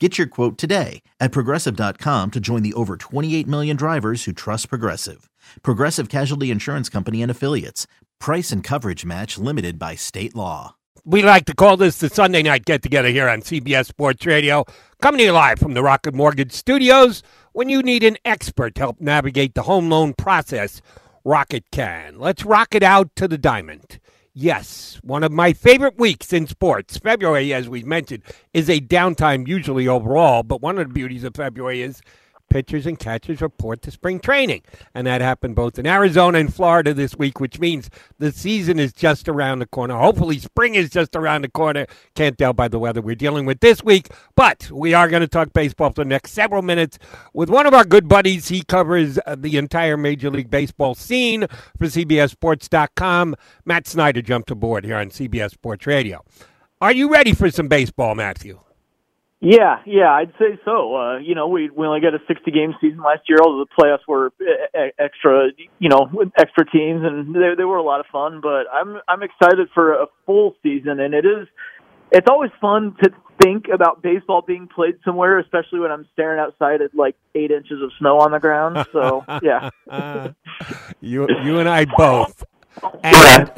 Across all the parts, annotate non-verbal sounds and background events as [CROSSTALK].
Get your quote today at progressive.com to join the over 28 million drivers who trust Progressive. Progressive Casualty Insurance Company and Affiliates. Price and coverage match limited by state law. We like to call this the Sunday night get together here on CBS Sports Radio, coming to you live from the Rocket Mortgage Studios. When you need an expert to help navigate the home loan process, Rocket can. Let's rock it out to the diamond. Yes, one of my favorite weeks in sports. February, as we mentioned, is a downtime usually overall, but one of the beauties of February is pitchers and catchers report to spring training. And that happened both in Arizona and Florida this week, which means the season is just around the corner. Hopefully, spring is just around the corner. Can't tell by the weather we're dealing with this week. But we are going to talk baseball for the next several minutes with one of our good buddies. He covers uh, the entire Major League Baseball scene for CBSSports.com. Matt Snyder jumped aboard here on CBS Sports Radio. Are you ready for some baseball, Matthew? Yeah, yeah, I'd say so. Uh, you know, we we only got a 60 game season last year. All the playoffs were extra, you know, with extra teams, and they they were a lot of fun. But I'm I'm excited for a full season, and it is. It's always fun to think about baseball being played somewhere, especially when I'm staring outside at like eight inches of snow on the ground. So yeah, [LAUGHS] you you and I both. And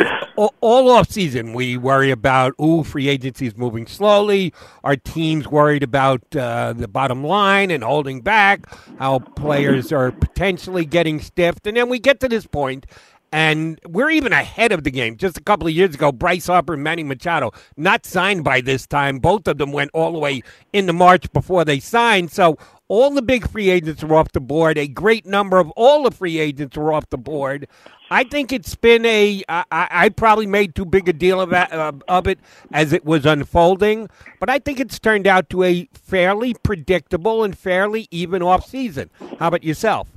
all, off season, we worry about, ooh, free agency is moving slowly. Our team's worried about uh, the bottom line and holding back, how players are potentially getting stiffed. And then we get to this point, and we're even ahead of the game. Just a couple of years ago, Bryce Harper and Manny Machado, not signed by this time. Both of them went all the way into March before they signed. So all the big free agents are off the board. A great number of all the free agents are off the board. I think it's been a. I, I probably made too big a deal of, uh, of it as it was unfolding, but I think it's turned out to a fairly predictable and fairly even off season. How about yourself?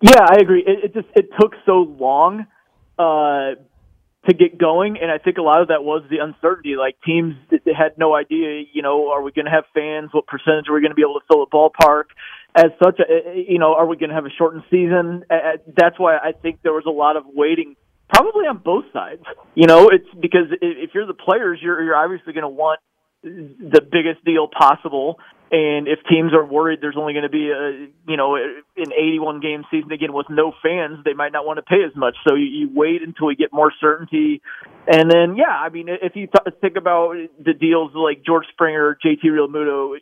Yeah, I agree. It, it just it took so long uh, to get going, and I think a lot of that was the uncertainty. Like teams had no idea, you know, are we going to have fans? What percentage are we going to be able to fill a ballpark? as such, a, you know, are we going to have a shortened season? That's why I think there was a lot of waiting, probably on both sides. You know, it's because if you're the players, you're you're obviously going to want the biggest deal possible. And if teams are worried there's only going to be a, you know, an 81 game season again with no fans, they might not want to pay as much. So you, you wait until we get more certainty. And then, yeah, I mean, if you th- think about the deals like George Springer, JT Realmuto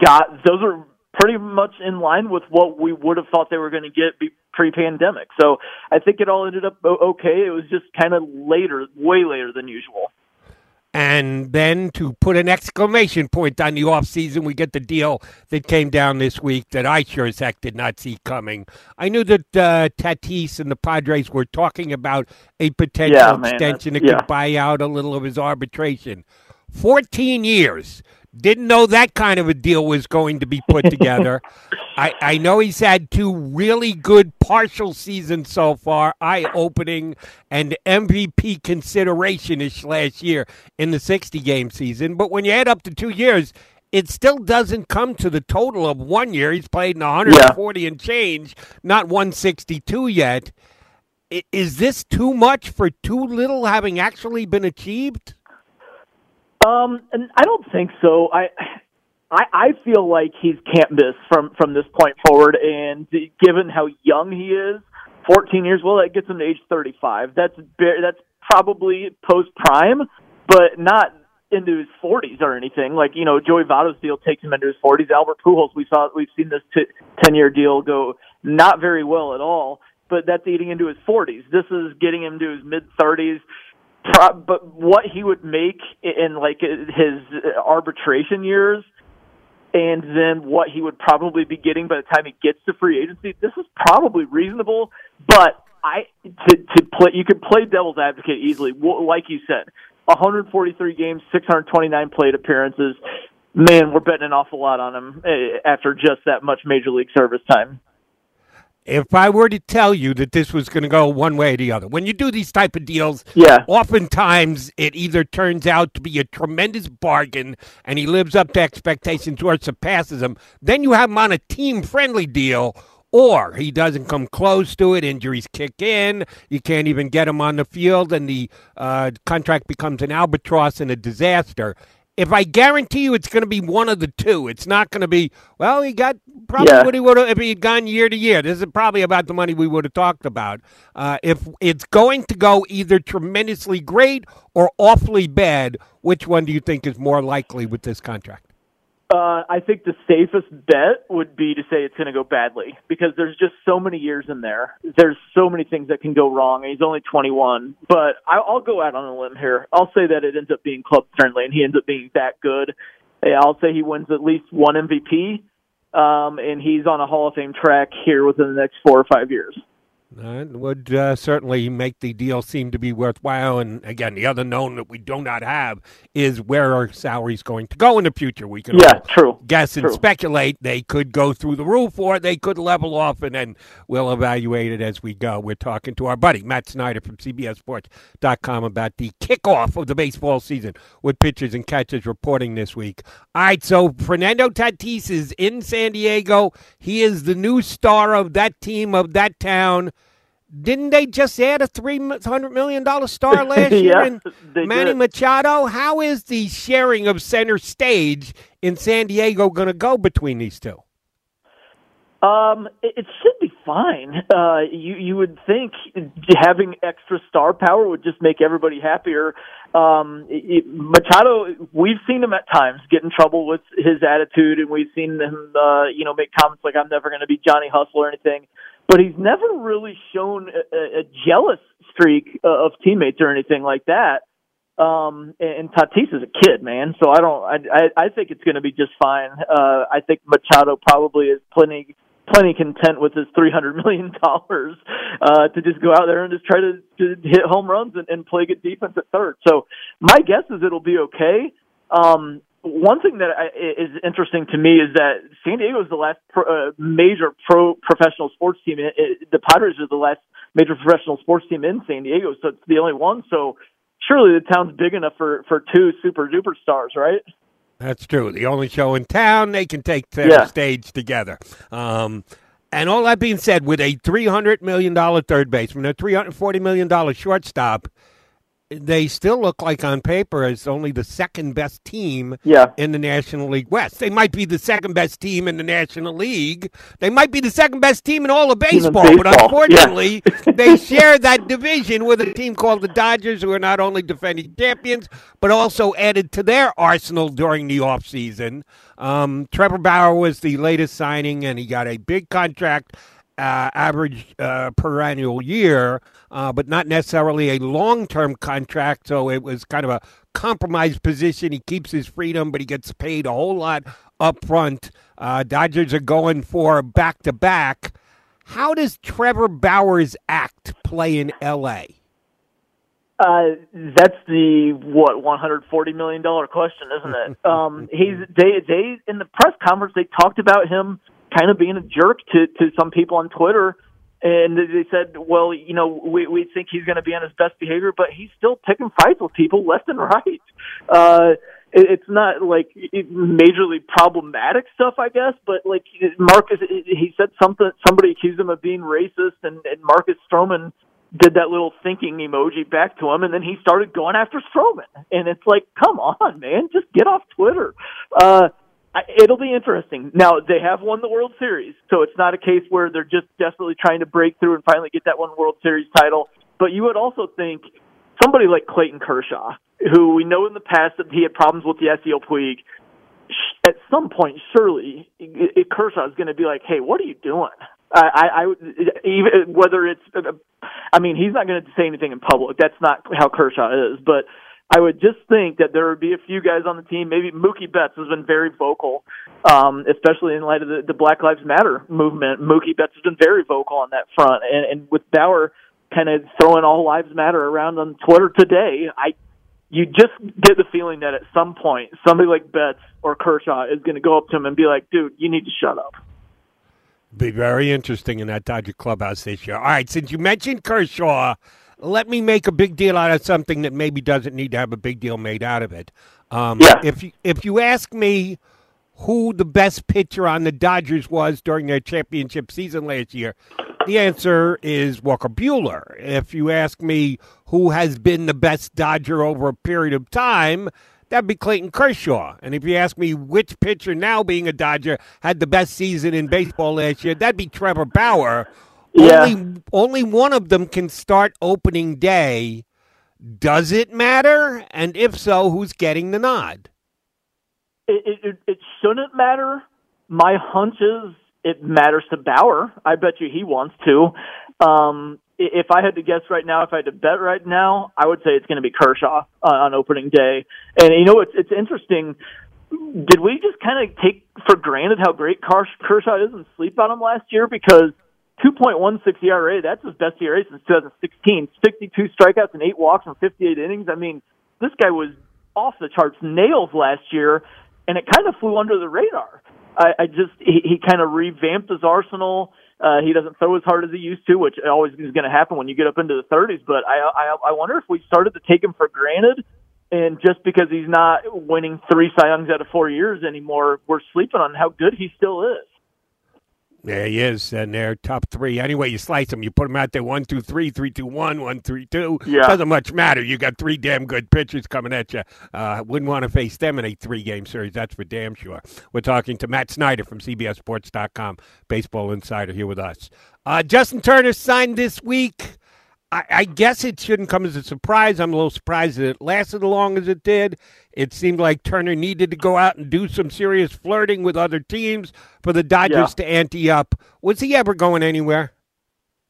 got, those are pretty much in line with what we would have thought they were going to get pre-pandemic. So I think it all ended up okay. It was just kind of later, way later than usual. And then to put an exclamation point on the off season, we get the deal that came down this week that I sure as heck did not see coming. I knew that uh, Tatis and the Padres were talking about a potential yeah, extension that yeah. could buy out a little of his arbitration. 14 years didn't know that kind of a deal was going to be put together. [LAUGHS] I, I know he's had two really good partial seasons so far, eye opening and MVP consideration ish last year in the 60 game season. But when you add up to two years, it still doesn't come to the total of one year. He's played in 140 yeah. and change, not 162 yet. Is this too much for too little having actually been achieved? Um, and I don't think so. I, I, I feel like he's can't miss from from this point forward. And given how young he is, 14 years, well, that gets him to age 35. That's that's probably post prime, but not into his 40s or anything. Like you know, Joey Votto's deal takes him into his 40s. Albert Pujols, we saw we've seen this 10 year deal go not very well at all, but that's eating into his 40s. This is getting him to his mid 30s. But what he would make in like his arbitration years, and then what he would probably be getting by the time he gets to free agency, this is probably reasonable. But I to to play, you could play devil's advocate easily, like you said 143 games, 629 plate appearances. Man, we're betting an awful lot on him eh, after just that much major league service time. If I were to tell you that this was going to go one way or the other, when you do these type of deals, yeah. oftentimes it either turns out to be a tremendous bargain and he lives up to expectations or surpasses them. Then you have him on a team-friendly deal or he doesn't come close to it. Injuries kick in. You can't even get him on the field, and the uh, contract becomes an albatross and a disaster. If I guarantee you it's going to be one of the two, it's not going to be, well, he got probably yeah. what he would have if he had gone year to year. This is probably about the money we would have talked about. Uh, if it's going to go either tremendously great or awfully bad, which one do you think is more likely with this contract? Uh, I think the safest bet would be to say it's going to go badly because there's just so many years in there. There's so many things that can go wrong. He's only 21, but I'll go out on a limb here. I'll say that it ends up being club friendly and he ends up being that good. I'll say he wins at least one MVP, um, and he's on a Hall of Fame track here within the next four or five years. That would uh, certainly make the deal seem to be worthwhile. And again, the other known that we do not have is where our salaries going to go in the future. We can yeah, true. guess and true. speculate. They could go through the roof or they could level off, and then we'll evaluate it as we go. We're talking to our buddy Matt Snyder from CBSSports.com about the kickoff of the baseball season with pitchers and catchers reporting this week. All right, so Fernando Tatis is in San Diego. He is the new star of that team, of that town. Didn't they just add a three hundred million dollar star [LAUGHS] last year in Manny did. Machado? How is the sharing of center stage in San Diego going to go between these two? Um, it, it should be fine. Uh, you you would think having extra star power would just make everybody happier. Um, it, Machado, we've seen him at times get in trouble with his attitude, and we've seen him, uh, you know, make comments like "I'm never going to be Johnny Hustle" or anything but he's never really shown a, a jealous streak of teammates or anything like that. Um, and, Tatis is a kid, man. So I don't. I I, I think it's going to be just fine. Uh, I think Machado probably is plenty plenty content with his three hundred million dollars uh, to just go out there and just try to, to hit home runs and, and play good defense at third. So my guess is it'll be okay. Um, one thing that I, is interesting to me is that San Diego is the last pro, uh, major pro professional sports team. It, it, the Padres are the last major professional sports team in San Diego, so it's the only one. So surely the town's big enough for for two super duper stars, right? That's true. The only show in town they can take their yeah. stage together. Um, and all that being said, with a three hundred million dollar third baseman, a three hundred forty million dollar shortstop, they still look like on paper as only the second best team yeah. in the National League West. They might be the second best team in the National League. They might be the second best team in all of baseball, baseball. but unfortunately, yeah. [LAUGHS] they share that division with a team called the Dodgers, who are not only defending champions, but also added to their arsenal during the offseason. Um, Trevor Bauer was the latest signing, and he got a big contract uh, average uh, per annual year, uh, but not necessarily a long term contract. So it was kind of a compromised position. He keeps his freedom, but he gets paid a whole lot up front. Uh, Dodgers are going for back to back. How does Trevor Bauer's act play in L.A.? Uh, that's the what 140 million dollar question, isn't it? [LAUGHS] Um, he's they they in the press conference they talked about him kind of being a jerk to to some people on Twitter. And they said, well, you know, we we think he's going to be on his best behavior, but he's still picking fights with people left and right. Uh, it, it's not like majorly problematic stuff, I guess, but like Marcus, he said something. Somebody accused him of being racist, and, and Marcus Stroman did that little thinking emoji back to him, and then he started going after Stroman. And it's like, come on, man, just get off Twitter. Uh, it'll be interesting. Now they have won the World Series, so it's not a case where they're just desperately trying to break through and finally get that one World Series title. But you would also think somebody like Clayton Kershaw, who we know in the past that he had problems with the Yasiel Puig, at some point, surely Kershaw is going to be like, "Hey, what are you doing?" I, I, I even whether it's, uh, I mean, he's not going to say anything in public. That's not how Kershaw is. But I would just think that there would be a few guys on the team. Maybe Mookie Betts has been very vocal, um, especially in light of the, the Black Lives Matter movement. Mookie Betts has been very vocal on that front, and, and with Bauer kind of throwing all lives matter around on Twitter today, I you just get the feeling that at some point somebody like Betts or Kershaw is going to go up to him and be like, "Dude, you need to shut up." Be very interesting in that Dodger clubhouse this year. All right, since you mentioned Kershaw, let me make a big deal out of something that maybe doesn't need to have a big deal made out of it. Um, yeah. If you, if you ask me who the best pitcher on the Dodgers was during their championship season last year, the answer is Walker Buehler. If you ask me who has been the best Dodger over a period of time, that'd be Clayton Kershaw. And if you ask me which pitcher now being a Dodger had the best season in baseball last year, that'd be Trevor Bauer. Yeah. Only, only one of them can start opening day. Does it matter? And if so, who's getting the nod? It, it, it shouldn't matter. My hunch is it matters to Bauer. I bet you he wants to. Um, if I had to guess right now, if I had to bet right now, I would say it's going to be Kershaw uh, on opening day. And you know, it's it's interesting. Did we just kind of take for granted how great Kershaw is and sleep on him last year? Because 2.16 ERA, that's his best ERA since 2016. 62 strikeouts and eight walks in 58 innings. I mean, this guy was off the charts nails last year, and it kind of flew under the radar. I, I just he, he kind of revamped his arsenal. Uh, he doesn't throw as hard as he used to, which always is going to happen when you get up into the 30s. But I, I I wonder if we started to take him for granted, and just because he's not winning three Cy Youngs out of four years anymore, we're sleeping on how good he still is. There he is, and they're top three. Anyway, you slice them, you put them out there one, two, three, three, two, one, one, three, two. Yeah. Doesn't much matter. You got three damn good pitchers coming at you. Uh, wouldn't want to face them in a three game series, that's for damn sure. We're talking to Matt Snyder from CBSSports.com, Baseball Insider, here with us. Uh, Justin Turner signed this week. I, I, guess it shouldn't come as a surprise. I'm a little surprised that it lasted as long as it did. It seemed like Turner needed to go out and do some serious flirting with other teams for the Dodgers yeah. to ante up. Was he ever going anywhere?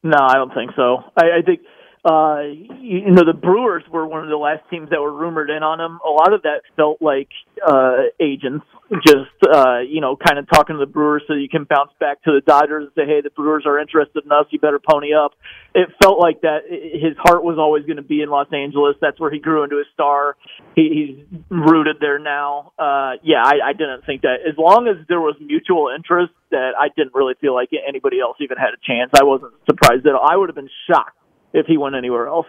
No, I don't think so. I, I think uh, you know, the Brewers were one of the last teams that were rumored in on him. A lot of that felt like uh, agents just, uh, you know, kind of talking to the Brewers so you can bounce back to the Dodgers and say, hey, the Brewers are interested in us. You better pony up. It felt like that his heart was always going to be in Los Angeles. That's where he grew into a star. He, he's rooted there now. Uh, yeah, I, I didn't think that as long as there was mutual interest that I didn't really feel like anybody else even had a chance. I wasn't surprised at all. I would have been shocked if he went anywhere else.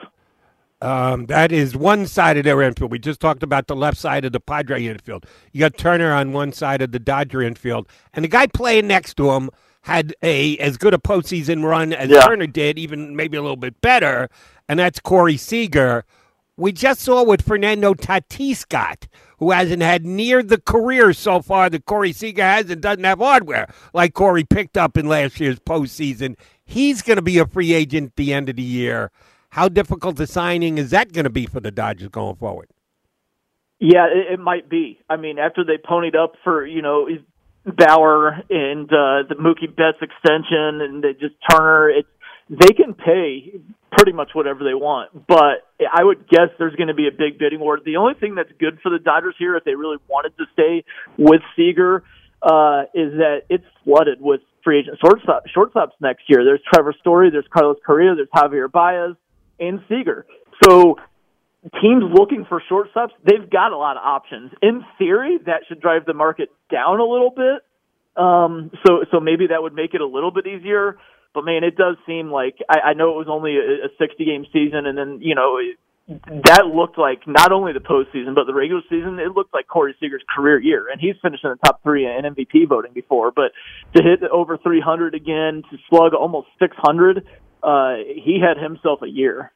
Um, that is one side of their infield. We just talked about the left side of the Padre infield. You got Turner on one side of the Dodger infield, and the guy playing next to him had a as good a postseason run as yeah. Turner did, even maybe a little bit better, and that's Corey Seager. We just saw what Fernando Tatis got, who hasn't had near the career so far that Corey Seager has and doesn't have hardware like Corey picked up in last year's postseason. He's going to be a free agent at the end of the year. How difficult a signing is that going to be for the Dodgers going forward? Yeah, it, it might be. I mean, after they ponied up for you know Bauer and uh, the Mookie Betts extension, and they just Turner, it's they can pay pretty much whatever they want. But I would guess there's going to be a big bidding war. The only thing that's good for the Dodgers here, if they really wanted to stay with Seager, uh, is that it's flooded with free agent shortstop, shortstops next year. There's Trevor Story, there's Carlos Correa, there's Javier Baez, and Seager. So teams looking for shortstops, they've got a lot of options. In theory, that should drive the market down a little bit. Um, so so maybe that would make it a little bit easier. But man, it does seem like I, I know it was only a, a 60 game season, and then you know that looked like not only the postseason but the regular season. It looked like Corey Seager's career year, and he's finished in the top three in MVP voting before. But to hit over 300 again, to slug almost 600, uh, he had himself a year.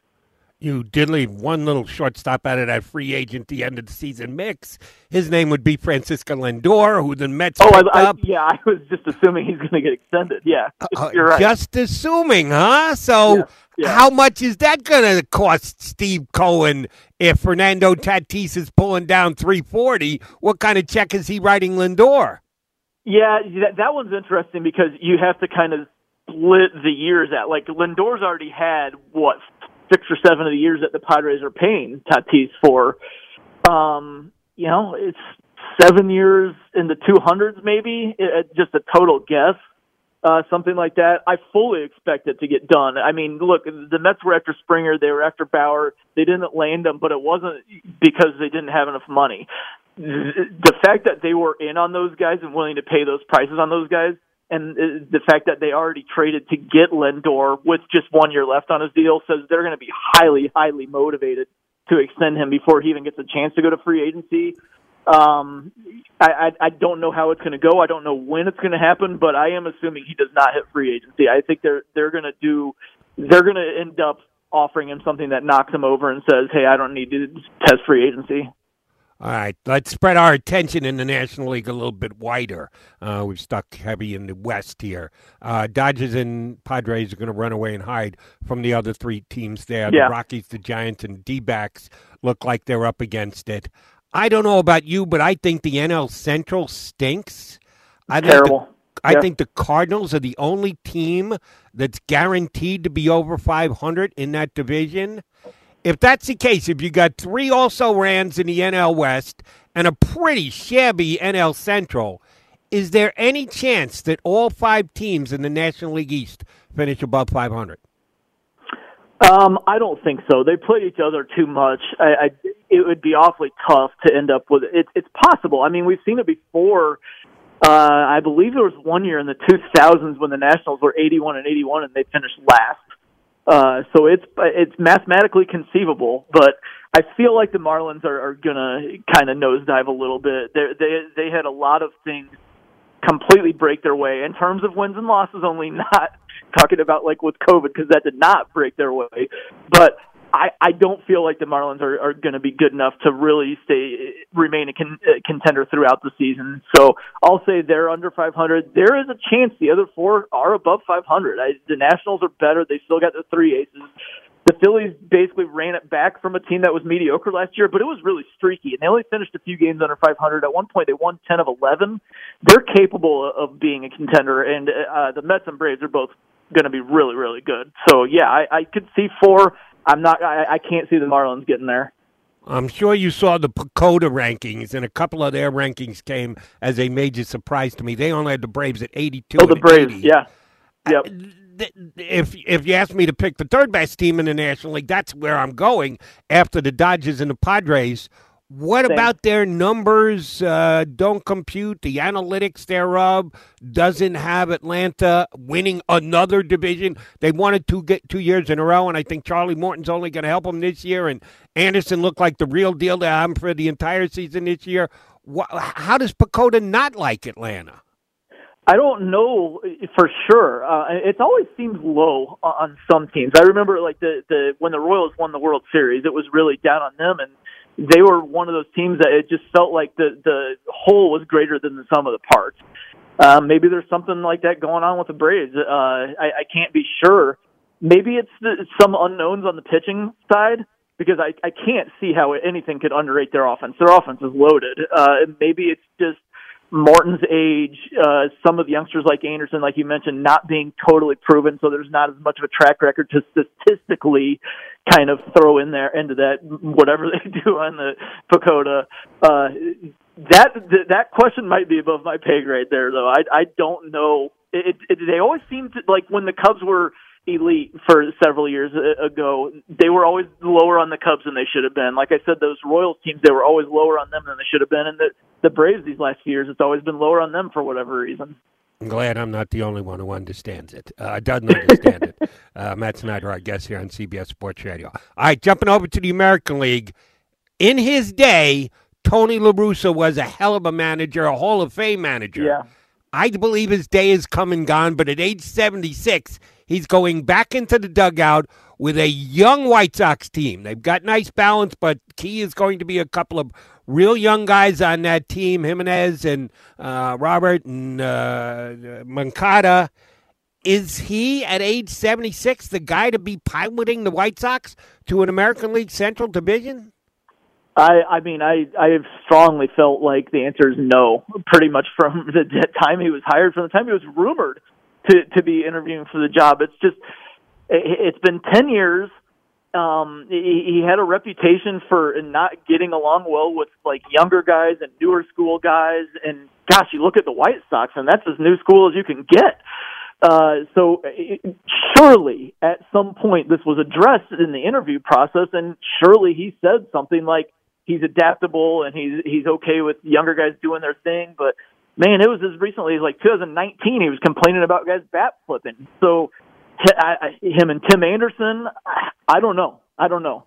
You did leave one little shortstop out of that free agent the end of the season mix. His name would be Francisco Lindor, who the Mets oh, picked I, up. yeah, I was just assuming he's going to get extended. Yeah, Uh, you're right. Just assuming, huh? So Yeah. Yeah. How much is that going to cost Steve Cohen if Fernando Tatis is pulling down 340? What kind of check is he writing Lindor? Yeah, that, that one's interesting because you have to kind of split the years at. Like Lindor's already had what six or seven of the years that the Padres are paying Tatis for. Um, you know, it's seven years in the two hundreds, maybe. It, just a total guess uh, something like that. I fully expect it to get done. I mean, look, the Mets were after Springer, they were after Bauer. They didn't land them, but it wasn't because they didn't have enough money. The fact that they were in on those guys and willing to pay those prices on those guys, and the fact that they already traded to get Lindor with just one year left on his deal says they're going to be highly, highly motivated to extend him before he even gets a chance to go to free agency. Um, I, I I don't know how it's going to go. I don't know when it's going to happen, but I am assuming he does not hit free agency. I think they're they're going to do they're going to end up offering him something that knocks him over and says, "Hey, I don't need to test free agency." All right, let's spread our attention in the National League a little bit wider. Uh, we've stuck heavy in the West here. Uh, Dodgers and Padres are going to run away and hide from the other three teams there. Yeah. The Rockies, the Giants, and D backs look like they're up against it. I don't know about you, but I think the NL Central stinks. I think Terrible. The, I Yeah. think the Cardinals are the only team that's guaranteed to be over 500 in that division. If that's the case, if you got three also rans in the NL West and a pretty shabby NL Central, is there any chance that all five teams in the National League East finish above 500? Um, I don't think so. They play each other too much. I, I it would be awfully tough to end up with it. It's possible. I mean, we've seen it before. Uh, I believe there was one year in the 2000s when the Nationals were 81 and 81 and they finished last. Uh, so it's it's mathematically conceivable, but I feel like the Marlins are, are gonna kind of nosedive a little bit. They they they had a lot of things completely break their way in terms of wins and losses. Only not [LAUGHS] talking about like with COVID because that did not break their way, but I, I don't feel like the Marlins are, are going to be good enough to really stay remain a con, uh, contender throughout the season. So I'll say they're under 500. There is a chance the other four are above 500. I, the Nationals are better. They still got the three aces. The Phillies basically ran it back from a team that was mediocre last year, but it was really streaky, and they only finished a few games under 500. At one point, they won 10 of 11. They're capable of being a contender, and uh, the Mets and Braves are both going to be really, really good. So yeah, I, I could see four. I'm not. I, I can't see the Marlins getting there. I'm sure you saw the PECOTA rankings, and a couple of their rankings came as a major surprise to me. They only had the Braves at 82. Oh, the Braves. 80. Yeah. Yep. Th- If if you ask me to pick the third best team in the National League, that's where I'm going after the Dodgers and the Padres. What Same. about their numbers? Uh, don't compute the analytics thereof. Doesn't have Atlanta winning another division. They wanted to get two years in a row, and I think Charlie Morton's only going to help them this year. And Anderson looked like the real deal to have him for the entire season this year. How does PECOTA not like Atlanta? I don't know for sure. Uh, it always seems low on some teams. I remember like the the when the Royals won the World Series, it was really down on them, and they were one of those teams that it just felt like the the whole was greater than the sum of the parts. Um, maybe there's something like that going on with the Braves. Uh, I, I can't be sure. Maybe it's the, some unknowns on the pitching side because I, I can't see how anything could underrate their offense. Their offense is loaded. Uh, maybe it's just Morton's age, uh, some of the youngsters like Anderson, like you mentioned, not being totally proven, so there's not as much of a track record to statistically kind of throw in there into that whatever [LAUGHS] they do on the PECOTA. Uh, that that question might be above my pay grade there, though. I I don't know. It, it they always seem to like when the Cubs were elite for several years ago. They were always lower on the Cubs than they should have been. Like I said, those Royals teams they were always lower on them than they should have been, and the the Braves these last few years it's always been lower on them for whatever reason. I'm glad I'm not the only one who understands it. Uh, doesn't understand it. [LAUGHS] Uh, Matt Snyder, our guest here on CBS Sports Radio. All right, jumping over to the American League. In his day, Tony La Russa was a hell of a manager, a Hall of Fame manager. Yeah. I believe his day is come and gone, but at age 76, he's going back into the dugout with a young White Sox team. They've got nice balance, but key is going to be a couple of real young guys on that team, Jimenez and uh, Robert and uh, Moncada. Is he at age 76 the guy to be piloting the White Sox to an American League Central Division? I, I mean, I, I have strongly felt like the answer is no, pretty much from [LAUGHS] the time he was hired, from the time he was rumored to, to be interviewing for the job. It's just, it's been 10 years. Um, he, he had a reputation for not getting along well with like younger guys and newer school guys. And gosh, you look at the White Sox and that's as new school as you can get. Uh, so it, surely at some point this was addressed in the interview process and surely he said something like, he's adaptable and he's he's okay with younger guys doing their thing. But man, it was as recently as like 2019 he was complaining about guys bat flipping. So I, him and Tim Anderson, I don't know. I don't know.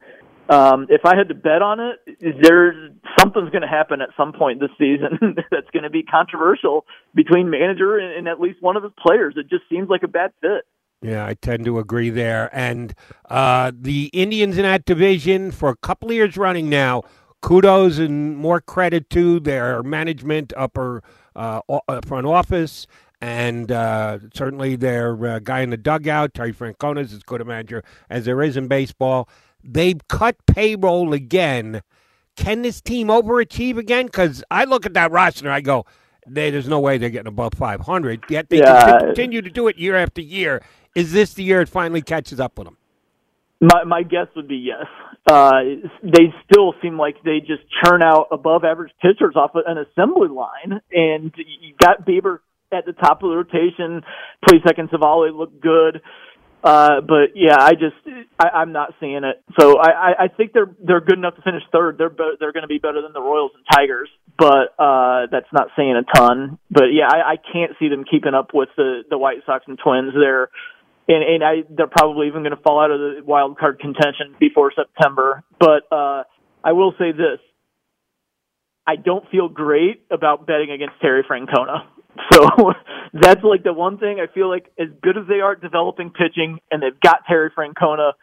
Um, if I had to bet on it, there's something's going to happen at some point this season [LAUGHS] that's going to be controversial between manager and, and at least one of his players. It just seems like a bad fit. Yeah, I tend to agree there. And uh, the Indians in that division for a couple of years running now kudos and more credit to their management, upper uh, uh, front office, and uh, certainly their uh, guy in the dugout, Terry Francona, is as good a manager as there is in baseball. They've cut payroll again. Can this team overachieve again? Because I look at that roster and I go, there's no way they're getting above 500. Yet they yeah. continue to do it year after year. Is this the year it finally catches up with them? My my guess would be yes. Uh, they still seem like they just churn out above average pitchers off an assembly line, and you got Bieber at the top of the rotation. Play seconds of all look good. Uh, but yeah, I just I, I'm not seeing it. So I, I think they're they're good enough to finish third. They're be, they're going to be better than the Royals and Tigers, but uh, that's not saying a ton. But yeah, I, I can't see them keeping up with the the White Sox and Twins. They're and, and I, they're probably even going to fall out of the wild card contention before September. But uh, I will say this: I don't feel great about betting against Terry Francona. So [LAUGHS] that's like the one thing I feel like as good as they are at developing pitching, and they've got Terry Francona,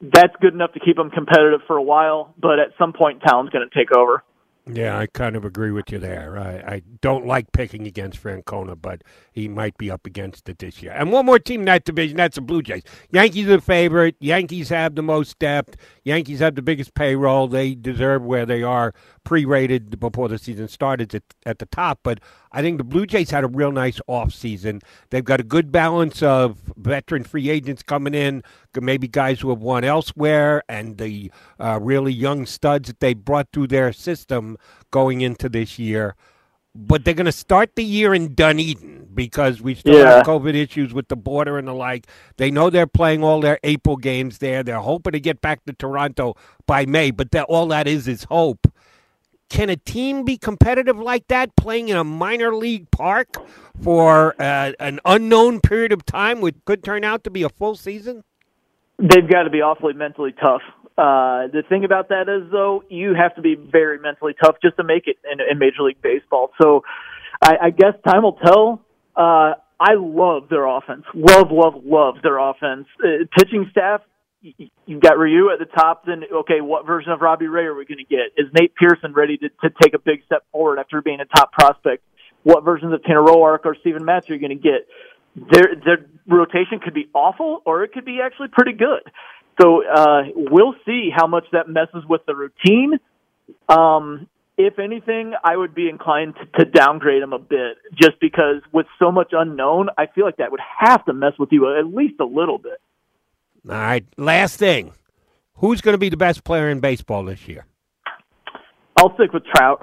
that's good enough to keep them competitive for a while. But at some point, Town's going to take over. Yeah, I kind of agree with you there. I, I don't like picking against Francona, but he might be up against it this year. And one more team in that division, that's the Blue Jays. Yankees are the favorite. Yankees have the most depth. Yankees have the biggest payroll. They deserve where they are pre-rated before the season started at, at the top. But I think the Blue Jays had a real nice offseason. They've got a good balance of veteran free agents coming in, maybe guys who have won elsewhere, and the uh, really young studs that they brought through their system going into this year. But they're going to start the year in Dunedin because we still yeah. have COVID issues with the border and the like. They know they're playing all their April games there. They're hoping to get back to Toronto by May, but that, all that is is hope. Can a team be competitive like that, playing in a minor league park for uh, an unknown period of time, which could turn out to be a full season? They've got to be awfully mentally tough. Uh, the thing about that is, though, you have to be very mentally tough just to make it in, in Major League Baseball. So, I, I guess time will tell. Uh, I love their offense. Love, love, love their offense. Uh, pitching staff you've got Ryu at the top. Then okay, what version of Robbie Ray are we going to get? Is Nate Pearson ready to, to take a big step forward after being a top prospect? What versions of Tanner Roark or Steven Matz are you going to get? Their their rotation could be awful, or it could be actually pretty good. So uh, we'll see how much that messes with the routine. Um, if anything, I would be inclined to, to downgrade him a bit, just because with so much unknown, I feel like that would have to mess with you at least a little bit. All right. Last thing. Who's going to be the best player in baseball this year? I'll stick with Trout.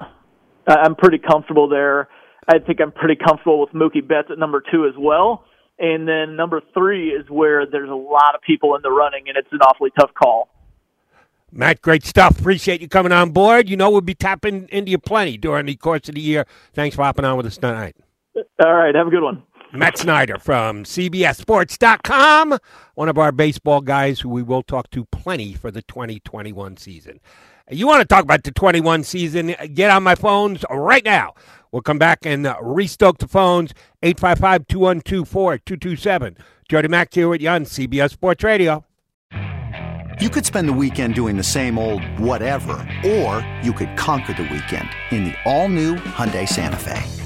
I'm pretty comfortable there. I think I'm pretty comfortable with Mookie Betts at number two as well. And then number three is where there's a lot of people in the running, and it's an awfully tough call. Matt, great stuff. Appreciate you coming on board. You know we'll be tapping into you plenty during the course of the year. Thanks for hopping on with us tonight. All right. Have a good one. Matt Snyder from CBSSports.com, one of our baseball guys who we will talk to plenty for the 2021 season. You want to talk about the 21 season? Get on my phones right now. We'll come back and uh, restoke the phones 855 212 4227. Jody Mac here with you on CBS Sports Radio. You could spend the weekend doing the same old whatever, or you could conquer the weekend in the all new Hyundai Santa Fe.